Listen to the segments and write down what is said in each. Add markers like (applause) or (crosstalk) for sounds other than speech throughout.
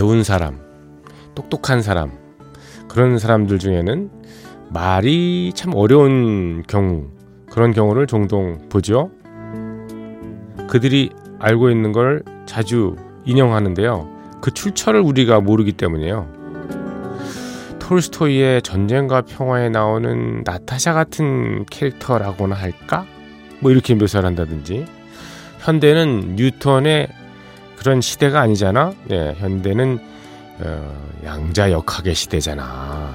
배운 사람, 똑똑한 사람, 그런 사람들 중에는 말이 참 어려운 경우, 그런 경우를 종종 보죠. 그들이 알고 있는 걸 자주 인용하는데요. 그 출처를 우리가 모르기 때문이에요. 톨스토이의 전쟁과 평화에 나오는 나타샤 같은 캐릭터라고나 할까? 뭐 이렇게 묘사를 한다든지. 현대는 뉴턴의 그런 시대가 아니잖아. 네, 현대는 어, 양자 역학의 시대잖아.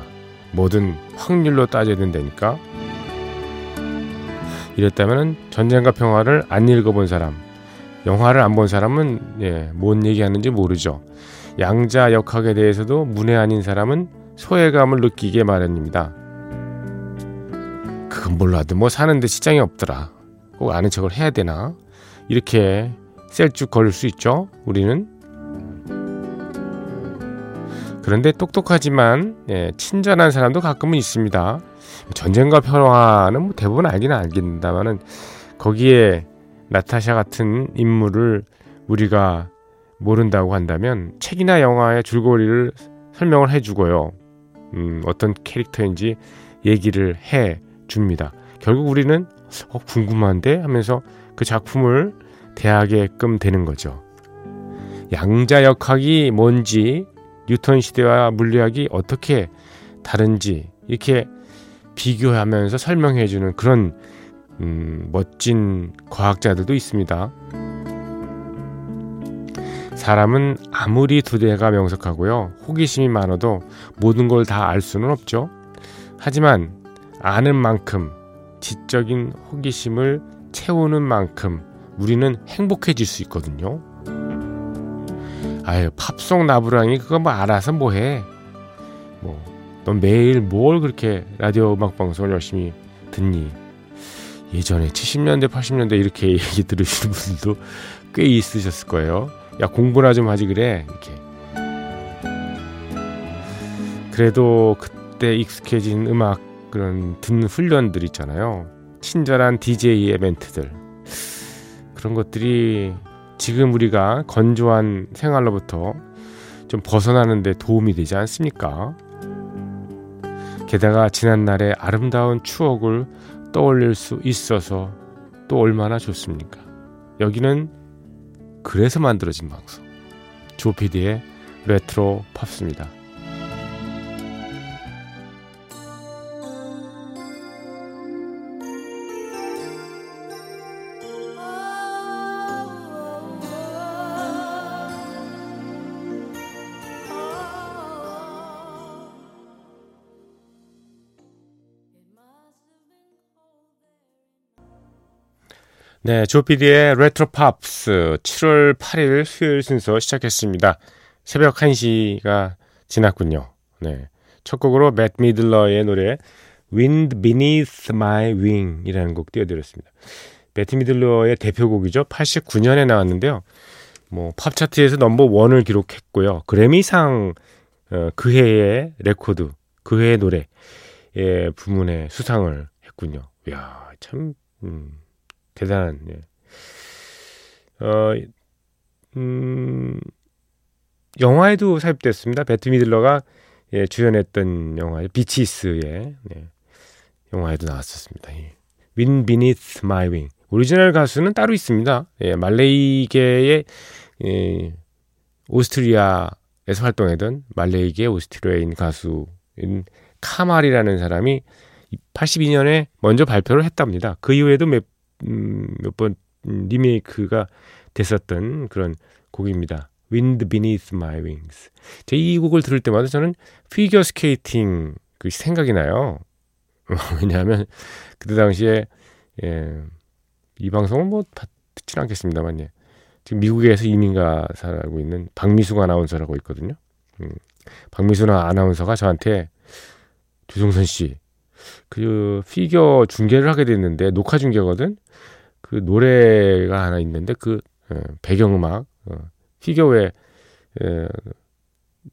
뭐든 확률로 따져야 된다니까. 이랬다면 전쟁과 평화를 안 읽어본 사람, 영화를 안 본 사람은 예, 뭔 얘기하는지 모르죠. 양자 역학에 대해서도 문외 아닌 사람은 소외감을 느끼게 마련입니다. 그건 몰라도 뭐 사는데 시장이 없더라. 꼭 아는 척을 해야 되나? 이렇게 셀쭉 걸릴 수 있죠. 우리는 그런데 똑똑하지만 예, 친절한 사람도 가끔은 있습니다. 전쟁과 평화는 뭐 대부분 알기는 알겠다마는 거기에 나타샤 같은 인물을 우리가 모른다고 한다면 책이나 영화의 줄거리를 설명을 해주고요. 음, 어떤 캐릭터인지 얘기를 해 줍니다. 결국 우리는 어, 궁금한데 하면서 그 작품을 대하게끔 되는 거죠. 양자역학이 뭔지 뉴턴 시대와 물리학이 어떻게 다른지 이렇게 비교하면서 설명해 주는 그런 음, 멋진 과학자들도 있습니다. 사람은 아무리 두뇌가 명석하고요. 호기심이 많아도 모든 걸 다 알 수는 없죠. 하지만 아는 만큼 지적인 호기심을 채우는 만큼 우리는 행복해질 수 있거든요. 아유, 팝송 나부랑이 그거 뭐 알아서 뭐해. 뭐, 넌 매일 뭘 그렇게 라디오 음악 방송을 열심히 듣니? 예전에 70년대, 80년대 이렇게 (laughs) 얘기 들으시는 분들도 꽤 있으셨을 거예요. 야, 공부나 좀 하지 그래. 이렇게. 그래도 그때 익숙해진 음악 그런 듣는 훈련들 있잖아요. 친절한 DJ의 멘트들. 그런 것들이 지금 우리가 건조한 생활로부터 좀 벗어나는데 도움이 되지 않습니까? 게다가 지난날의 아름다운 추억을 떠올릴 수 있어서 또 얼마나 좋습니까? 여기는 그래서 만들어진 방송. 조피디의 레트로 팝스입니다. 네, 조피디의 레트로 팝스 7월 8일 수요일 순서 시작했습니다. 새벽 1시가 지났군요. 네. 첫 곡으로 배트 미들러의 노래 Wind Beneath My Wing 이라는 곡 띄워드렸습니다. 배트 미들러의 대표곡이죠. 89년에 나왔는데요. 뭐, 팝 차트에서 number one을 기록했고요. 그래미상 어, 그 해의 레코드, 그 해의 노래 의 부문에 수상을 했군요. 이야, 참 음. 대단한 예. 어, 음, 영화에도 삽입됐습니다. 배트 미들러가 예, 주연했던 영화 Beaches의 예, 영화에도 나왔었습니다. 예. Wind Beneath My Wing 오리지널 가수는 따로 있습니다. 예, 말레이계의 예, 오스트리아에서 활동했던 말레이계 오스트리아인 가수인 카말이라는 사람이 82년에 먼저 발표를 했답니다. 그 이후에도 몇 음, 몇번 음, 리메이크가 됐었던 그런 곡입니다. Wind Beneath My Wings. 제이 곡을 들을 때마다 저는 피겨 스케이팅 그 생각이 나요. (laughs) 왜냐하면 그때 당시에 예, 이 방송은 뭐 듣지는 않겠습니다만 예. 지금 미국에서 이민가 살고 있는 박미숙 아나운서라고 있거든요. 음, 박미숙 아나운서가 저한테 조종선 씨, 그 피겨 중계를 하게 됐는데 녹화 중계거든. 그 노래가 하나 있는데 그 어, 배경음악 어, 피겨에 에,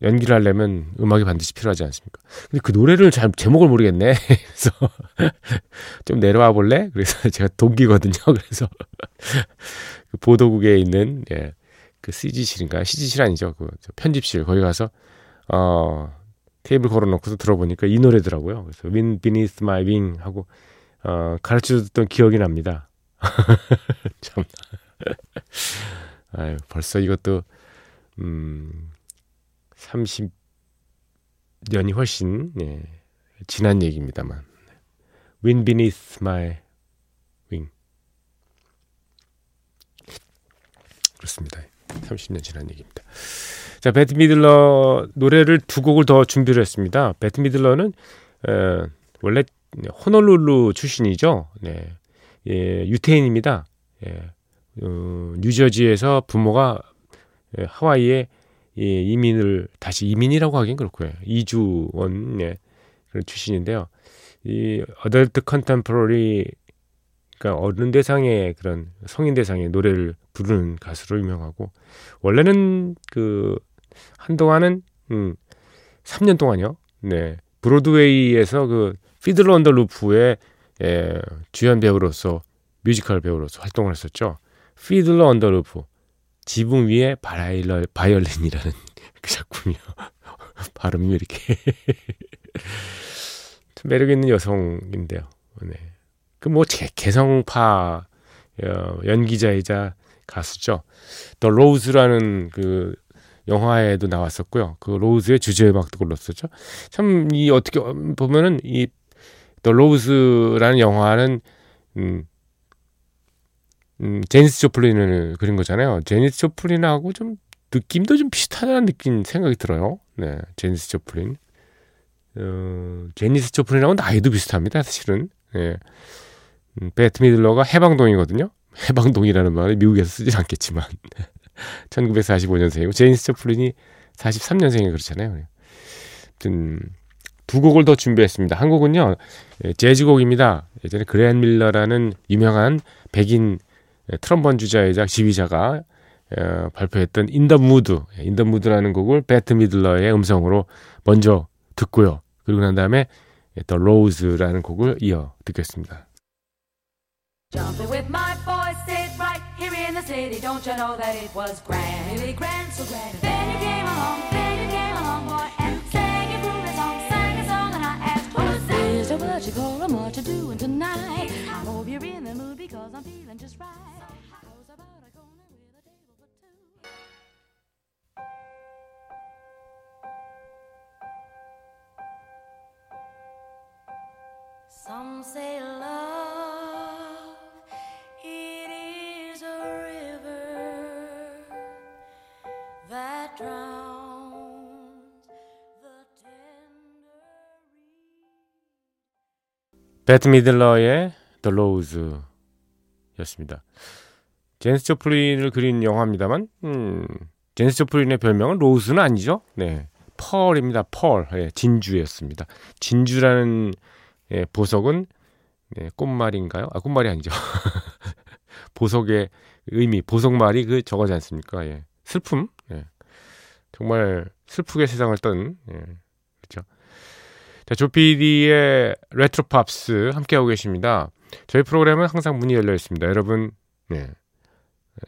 연기를 하려면 음악이 반드시 필요하지 않습니까? 근데 그 노래를 잘 제목을 모르겠네. (laughs) 그래서 좀 내려와 볼래? 그래서 (laughs) 제가 동기거든요. (laughs) 그래서 그 보도국에 있는 예, 그 CG실인가요? CG실 아니죠? 그 편집실 거기 가서 어 테이블 걸어놓고서 들어보니까 이 노래더라고요. 그래서 Wind Beneath My Wing 하고 어, 가르쳐줬던 기억이 납니다. (laughs) 참. 아유, 벌써 이것도 음 30년이 훨씬 예, 지난 얘기입니다만. Wind Beneath My Wing. 그렇습니다. 30년 지난 얘기입니다. 자, 배트 미들러 노래를 두 곡을 더 준비를 했습니다. 배트 미들러는 어, 원래 호놀룰루 출신이죠. 네. 예, 유태인입니다. 예. 어, 뉴저지에서 부모가 예, 하와이에 예, 이민을 다시 이민이라고 하긴 그렇고요. 이주원 예, 그런 출신인데요. 이 adult contemporary 그러니까 어른 대상의 그런 성인 대상의 노래를 부르는 가수로 유명하고 원래는 그 한동안은 음 3년 동안요. 네. 브로드웨이에서 그 Fiddler on the Roof의 예, 주연 배우로서 뮤지컬 배우로서 활동을 했었죠. Fiddler on the Roof 지붕 위에 바이러, 바이올린이라는 (laughs) 그 작품이요. (laughs) 발음이 이렇게 (laughs) 매력 있는 여성인데요. 네. 그뭐 개성파 어, 연기자이자 가수죠. 더 로즈라는 그 영화에도 나왔었고요. 그 로즈의 주제 음악도 불렀었죠. 참 이 어떻게 보면은 이 더 로즈라는 영화는 음, 음 제니스 조플린을 그린 거잖아요. 제니스 조플린하고 좀 느낌도 좀 비슷하다는 느낌 생각이 들어요. 네, 제니스 조플린. 어, 제니스 조플린하고 나이도 비슷합니다. 사실은. 예. 음, 배트 미들러가 해방동이거든요. 해방동이라는 말을 미국에서 쓰지 않겠지만 (laughs) 1945년생이고 제니스 조플린이 43년생이 그렇잖아요. 아무튼 두 곡을 더 준비했습니다. 한 곡은요 예, 재즈곡입니다. 예전에 글렌 밀러라는 유명한 백인 예, 트럼본 주자이자 지휘자가 어, 발표했던 In the Mood, In the Mood라는 곡을 배트 미들러의 음성으로 먼저 듣고요. 그리고 난 다음에 더 로즈라는 곡을 이어 듣겠습니다. City. Don't you know that it was grand? Really grand, so grand. Then you came along, then you came along, boy, and sang a groovy song, sang a song, and I asked, who's that? Is that what you call and what you doing tonight? I hope you're in the mood because I'm feeling just right. Some say love 배트 미들러의 The Rose 였습니다. 제니스 조플린을 그린 영화입니다만, 음, 제니스 조플린의 별명은 로즈는 아니죠. 네. Pearl입니다. Pearl. 예, 진주였습니다. 진주라는 예, 보석은 예, 꽃말인가요? 아, 꽃말이 아니죠. (laughs) 보석의 의미, 보석말이 그 저거지 않습니까? 예. 슬픔. 예. 정말 슬프게 세상을 뜬 예. 자, 조피디의 레트로 팝스 함께하고 계십니다. 저희 프로그램은 항상 문이 열려 있습니다. 여러분, 네.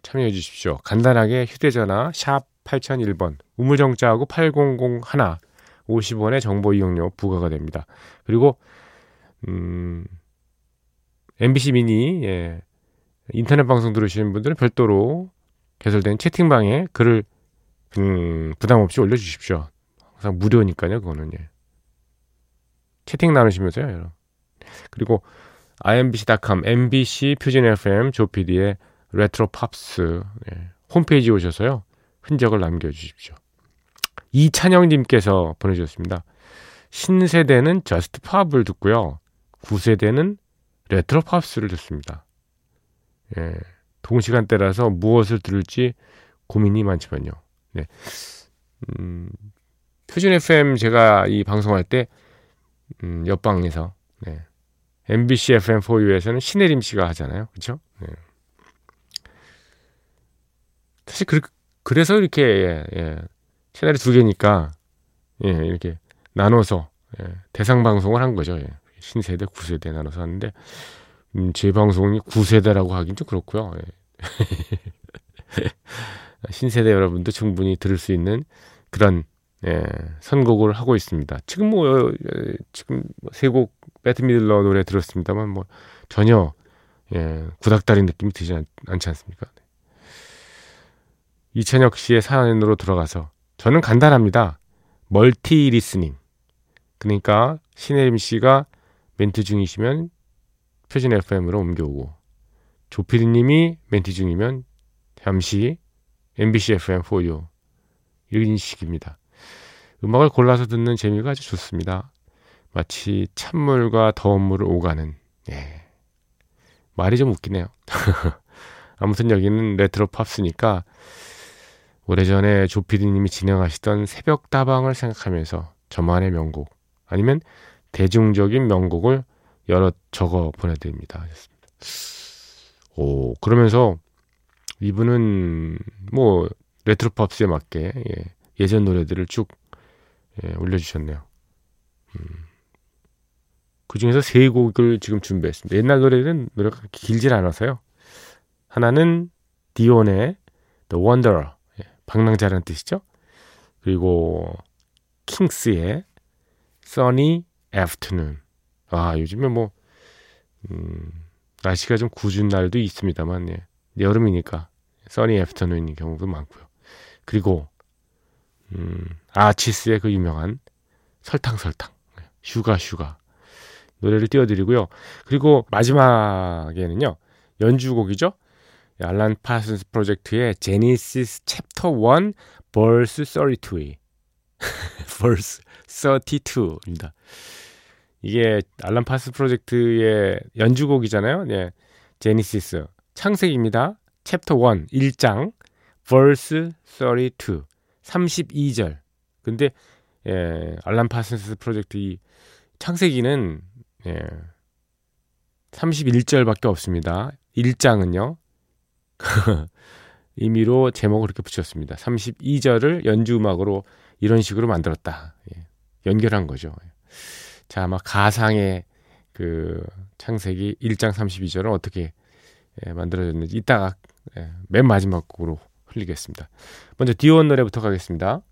참여해 주십시오. 간단하게 휴대전화 샵 8001번 우물정자하고 8001 50원의 정보 이용료 부과가 됩니다. 그리고 음 MBC 미니 예. 인터넷 방송 들으시는 분들은 별도로 개설된 채팅방에 글을 음, 부담 없이 올려주십시오. 항상 무료니까요, 그거는 예. 채팅 나누시면서요, 여러분. 그리고 imbc.com, mbc 표준 FM 조피디의 레트로 팝스 예. 홈페이지 오셔서요. 흔적을 남겨주십시오. 이찬영님께서 보내주셨습니다. 신세대는 Just Pop을 듣고요. 구세대는 레트로 팝스를 듣습니다. 예, 동시간대라서 무엇을 들을지 고민이 많지만요. 네. 음, 표준 FM 제가 이 방송할 때, 음, 옆방에서, 네. MBC FM4U에서는 신혜림 씨가 하잖아요. 그쵸? 네. 사실 그, 그래서 이렇게, 예, 예. 채널이 두 개니까, 예, 이렇게 나눠서, 예, 대상 방송을 한 거죠. 예. 신세대, 구세대 나눠서 하는데, 음, 제 방송이 구세대라고 하긴 좀 그렇고요. 예. (laughs) 신세대 여러분도 충분히 들을 수 있는 그런 예, 선곡을 하고 있습니다. 지금 뭐 어, 지금 세곡 배트 미들러 노래 들었습니다만 뭐 전혀 예, 구닥다리 느낌이 들지 않, 않지 않습니까? 네. 이찬혁 씨의 사연으로 들어가서 저는 간단합니다. multi listening. 그러니까 신혜림 씨가 멘트 중이시면 표준 FM으로 옮겨오고 조피디님이 멘트 중이면 잠시 MBC FM4U 이런 식입니다. 음악을 골라서 듣는 재미가 아주 좋습니다. 마치 찬물과 더운 물을 오가는 예. 말이 좀 웃기네요. (laughs) 아무튼 여기는 레트로 팝스니까 오래전에 조피디님이 진행하시던 새벽 다방을 생각하면서 저만의 명곡 아니면 대중적인 명곡을 여러 적어 보내드립니다. 오 그러면서 이분은 뭐 레트로 팝스에 맞게 예, 전 노래들을 쭉 예, 올려주셨네요. 음. 그 중에서 세 곡을 지금 준비했습니다. 옛날 노래는 노래가 길질 않아서요. 하나는 디온의 The Wanderer, 예, 방랑자라는 뜻이죠. 그리고 킹스의 Sunny Afternoon. 아 요즘에 뭐 음, 날씨가 좀 궂은 날도 있습니다만 예, 여름이니까 Sunny Afternoon인 경우도 많고요. 그리고 음, 아치스의 그 유명한 설탕 설탕 Sugar Sugar 노래를 띄워드리고요. 그리고 마지막에는요 연주곡이죠. 알란 파슨스 프로젝트의 Genesis chapter 1 verse 32 verse 32입니다. 이게 알란 파슨스 프로젝트의 연주곡이잖아요. 네. Genesis 창세기입니다. 챕터 1 1장 verse 32 32절. 근데 예, 알란 파슨스 프로젝트 이 창세기는 예, 31절밖에 없습니다. 1장은요. (laughs) 임의로 제목을 그렇게 붙였습니다. 32절을 연주 음악으로 이런 식으로 만들었다. 예, 연결한 거죠. 자, 아마 가상의 그 창세기 1장 32절은 어떻게 예, 만들어졌는지 이따가 예, 맨 마지막 곡으로 흘리겠습니다. 먼저 디온 노래부터 가겠습니다.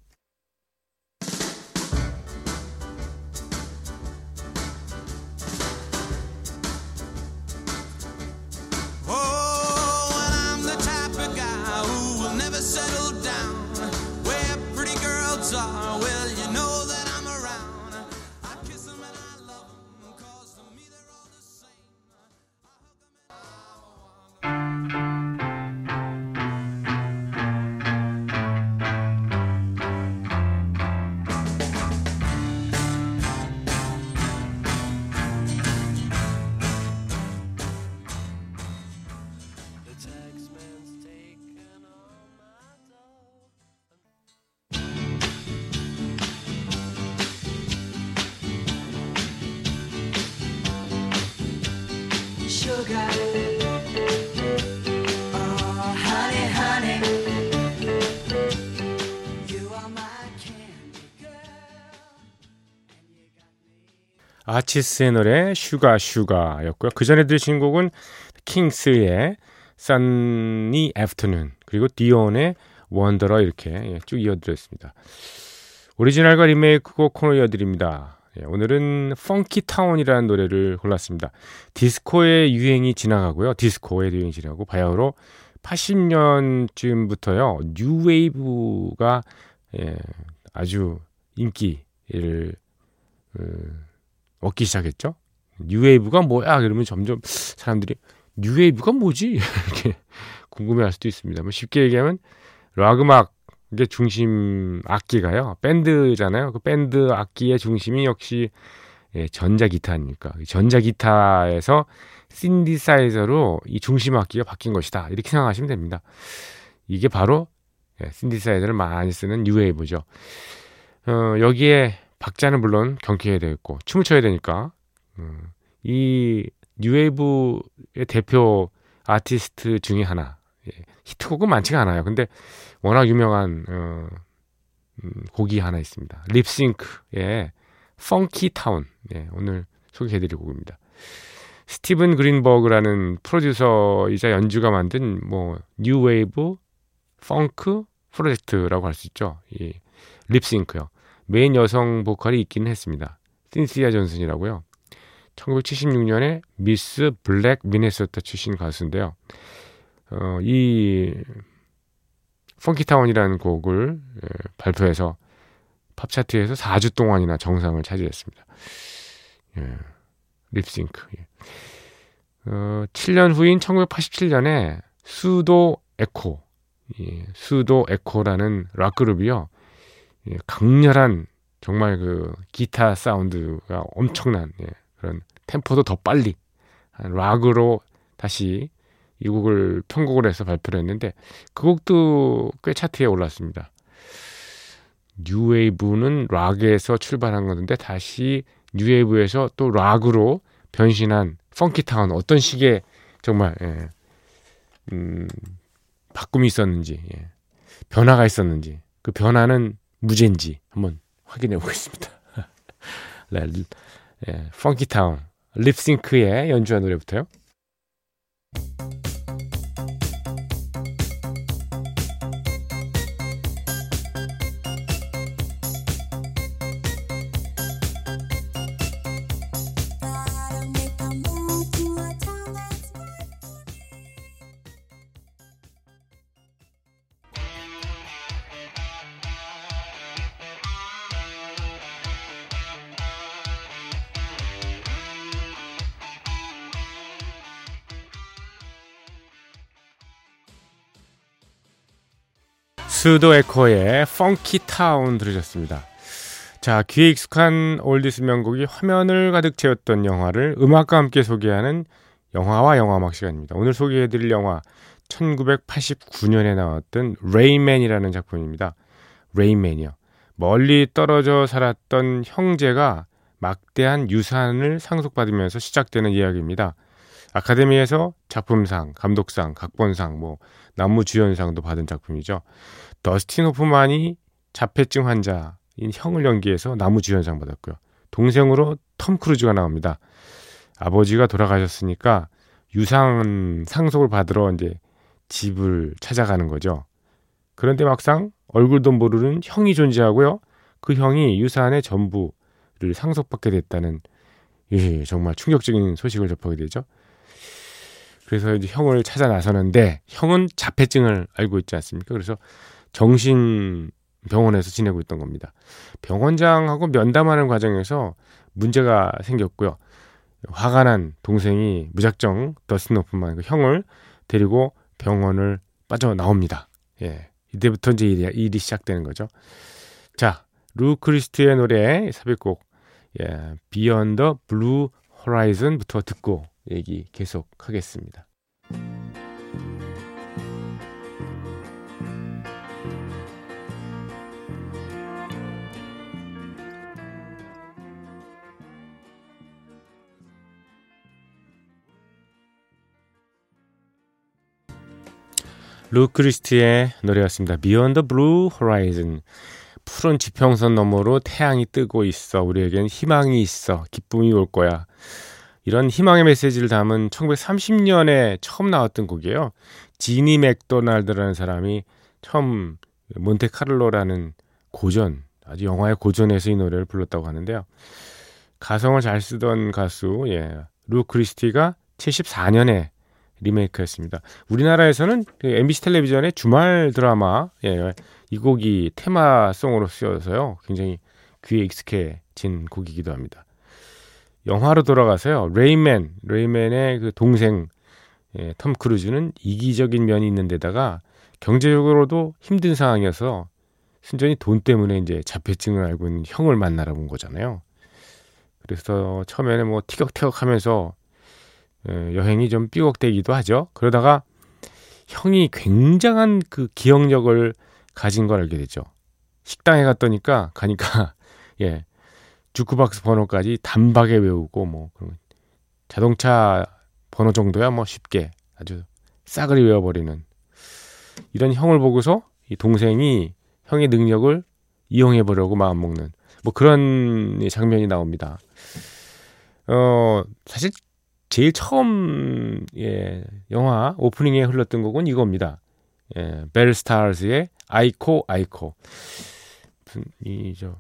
Archies의 노래 Sugar Sugar였고요. 그 전에 들으신 곡은 Kinks의 Sunny Afternoon 그리고 Dion의 Wanderer 이렇게 예, 쭉 이어드렸습니다. 오리지널과 리메이크곡 코너 이어드립니다. 예, 오늘은 Funky Town이라는 노래를 골랐습니다. 디스코의 유행이 지나가고요. 디스코의 유행이 지나고 바야흐로 80년쯤부터요. 뉴웨이브가 예, 아주 인기를 음, 얻기 시작했죠. 뉴웨이브가 뭐야? 그러면 점점 사람들이 뉴웨이브가 뭐지? (laughs) 이렇게 궁금해할 수도 있습니다. 뭐 쉽게 얘기하면 락 음악 이게 중심 악기가요. 밴드잖아요. 그 밴드 악기의 중심이 역시 예, 전자 기타니까. 전자 기타에서 신디사이저로 이 중심 악기가 바뀐 것이다. 이렇게 생각하시면 됩니다. 이게 바로 예, 신디사이저를 많이 쓰는 뉴웨이브죠. 어, 여기에 박자는 물론 경쾌해야 되겠고 춤을 춰야 되니까 음, 이 뉴웨이브의 대표 아티스트 중에 하나 예, 히트곡은 많지가 않아요. 근데 워낙 유명한 어, 음, 곡이 하나 있습니다. Lipps Inc.의 Funky Town. 예, 오늘 소개해드릴 곡입니다. 스티븐 그린버그라는 프로듀서이자 연주가 만든 뭐 뉴웨이브 펑크 프로젝트라고 할 수 있죠. 이 Lipps Inc.요. 메인 여성 보컬이 있기는 했습니다. 신시아 존슨이라고요. 1976년에 Miss Black Minnesota 출신 가수인데요. 어, 이 Funky Town이라는 곡을 예, 발표해서 팝 차트에서 4주 동안이나 정상을 차지했습니다. 예, Lipps Inc.. 예. 어, 7년 후인 1987년에 Pseudo Echo, 예, Pseudo Echo라는 락 그룹이요. 예, 강렬한 정말 그 기타 사운드가 엄청난 예, 그런 템포도 더 빨리 락으로 다시 이 곡을 편곡을 해서 발표를 했는데 그 곡도 꽤 차트에 올랐습니다. 뉴웨이브는 락에서 출발한 건데 다시 뉴웨이브에서 또 락으로 변신한 펑키타운 어떤 식의 정말 예, 음, 바꿈이 있었는지 예, 변화가 있었는지 그 변화는 무죄인지 한번 확인해 보겠습니다. (laughs) 네, 예, 펑키타운 립싱크의 연주한 노래부터요. Pseudo Echo의 Funky Town 들으셨습니다. 자, 귀에 익숙한 oldies 명곡이 화면을 가득 채웠던 영화를 음악과 함께 소개하는 영화와 영화음악 시간입니다. 오늘 소개해드릴 영화 1989년에 나왔던 Rain Man이라는 작품입니다. Rain Man이요. 멀리 떨어져 살았던 형제가 막대한 유산을 상속받으면서 시작되는 이야기입니다. 아카데미에서 작품상, 감독상, 각본상, 뭐 나무주연상도 받은 작품이죠. 더스틴 호프만이 자폐증 환자인 형을 연기해서 나무주연상 받았고요. 동생으로 톰 크루즈가 나옵니다. 아버지가 돌아가셨으니까 유산 상속을 받으러 이제 집을 찾아가는 거죠. 그런데 막상 얼굴도 모르는 형이 존재하고요. 그 형이 유산의 전부를 상속받게 됐다는 예, 정말 충격적인 소식을 접하게 되죠. 그래서 이제 형을 찾아 나서는데 형은 자폐증을 알고 있지 않습니까? 그래서 정신 병원에서 지내고 있던 겁니다. 병원장하고 면담하는 과정에서 문제가 생겼고요. 화가 난 동생이 무작정 더스틴 오프만 그 형을 데리고 병원을 빠져나옵니다. 예. 이때부터 이제 일이, 일이 시작되는 거죠. 자, 루 크리스트의 노래 삽입곡 예, Beyond the Blue Horizon부터 듣고 얘기 계속하겠습니다. 루 크리스티의 노래였습니다. Beyond the Blue Horizon. 푸른 지평선 너머로 태양이 뜨고 있어. 우리에겐 희망이 있어. 기쁨이 올 거야. 이런 희망의 메시지를 담은 1930년에 처음 나왔던 곡이에요. 지니 맥도날드라는 사람이 처음 몬테카를로라는 고전, 아주 영화의 고전에서 이 노래를 불렀다고 하는데요. 가성을 잘 쓰던 가수, 예, 루 크리스티가 74년에 리메이크했습니다. 우리나라에서는 그 MBC 텔레비전의 주말 드라마, 예, 이 곡이 테마송으로 쓰여서요. 굉장히 귀에 익숙해진 곡이기도 합니다. 영화로 돌아가서요. 레이맨, 레이맨의 그 동생 예, 톰 크루즈는 이기적인 면이 있는 데다가 경제적으로도 힘든 상황이어서 순전히 돈 때문에 이제 자폐증을 앓고 있는 형을 만나러 온 거잖아요. 그래서 처음에는 뭐 티격태격 하면서 예, 여행이 좀 삐걱대기도 하죠. 그러다가 형이 굉장한 그 기억력을 가진 걸 알게 되죠. 식당에 갔더니까 가니까 (laughs) 예 주크박스 번호까지 단박에 외우고 뭐 그런 자동차 번호 정도야 뭐 쉽게 아주 싸그리 외워버리는 이런 형을 보고서 이 동생이 형의 능력을 이용해 보려고 마음 먹는 뭐 그런 장면이 나옵니다. 어 사실 제일 처음 예 영화 오프닝에 흘렀던 곡은 이겁니다. 예, 벨스타즈의 아이코 아이코 이저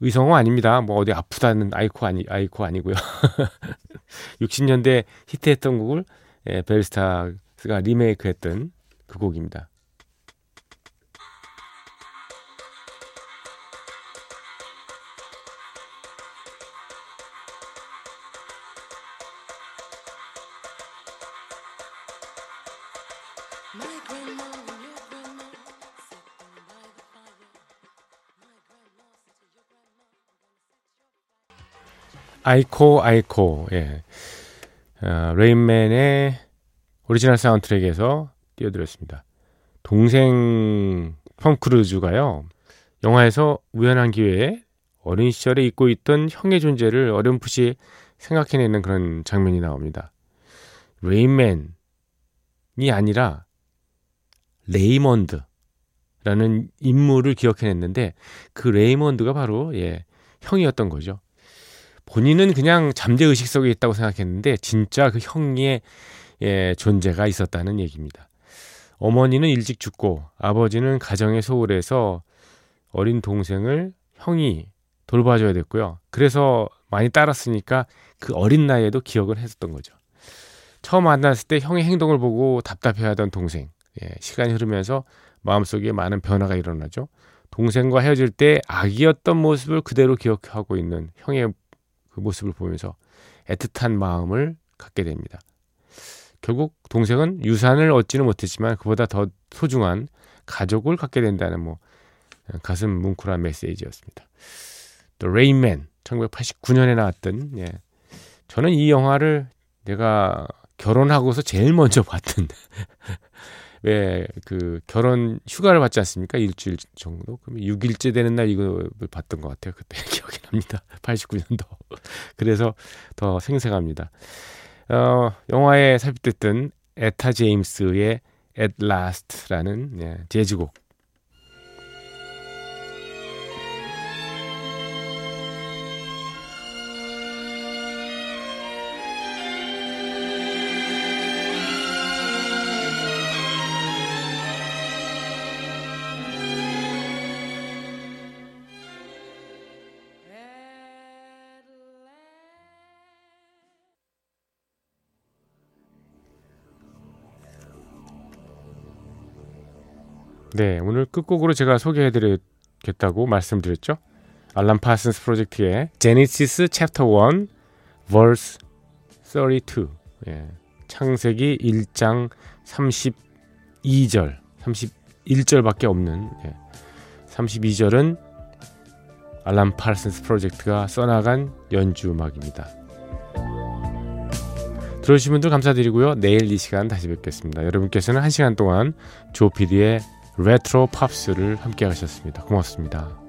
의성어 아닙니다. 뭐 어디 아프다는 아이코 아니 아이코 아니고요. (laughs) 60년대 히트했던 곡을 예, 벨스타스가 리메이크했던 그 곡입니다. Iko Iko 예. 어, Rain Man의 오리지널 사운드트랙에서 띄워드렸습니다. 동생 톰 크루즈가요. 영화에서 우연한 기회에 어린 시절에 잊고 있던 형의 존재를 어렴풋이 생각해내는 그런 장면이 나옵니다. Rain Man이 아니라 레이먼드라는 인물을 기억해냈는데 그 레이먼드가 바로 예, 형이었던 거죠. 본인은 그냥 잠재의식 속에 있다고 생각했는데 진짜 그 형의 예, 존재가 있었다는 얘기입니다. 어머니는 일찍 죽고 아버지는 가정의 소홀해서 어린 동생을 형이 돌봐줘야 됐고요. 그래서 많이 따랐으니까 그 어린 나이에도 기억을 했었던 거죠. 처음 만났을 때 형의 행동을 보고 답답해하던 동생. 예, 시간이 흐르면서 마음속에 많은 변화가 일어나죠. 동생과 헤어질 때 아기였던 모습을 그대로 기억하고 있는 형의 그 모습을 보면서 애틋한 마음을 갖게 됩니다. 결국 동생은 유산을 얻지는 못했지만 그보다 더 소중한 가족을 갖게 된다는 뭐 가슴 뭉클한 메시지였습니다. 또 Rain Man 1989년에 나왔던 예. 저는 이 영화를 내가 결혼하고서 제일 먼저 (laughs) 봤던 왜 그 결혼 휴가를 받지 않습니까? 일주일 정도. 그러면 6일째 되는 날 이걸 봤던 것 같아요. 그때 (laughs) 기억이 납니다. 89년도. (laughs) 그래서 더 생생합니다. 어, 영화에 삽입됐던 에타 제임스의 At Last라는 예, 재즈곡 네, 오늘 끝곡으로 제가 소개해드리겠다고 말씀드렸죠. Alan Parsons Project의 Genesis Chapter 1 verse 32 예, 창세기 1장 32절 31절밖에 없는 예, 32절은 Alan Parsons Project가 써나간 연주 음악입니다. 들어주신 분들 감사드리고요. 내일 이 시간 다시 뵙겠습니다. 여러분께서는 한 시간 동안 조피디의 레트로 팝스를 함께 하셨습니다. 고맙습니다.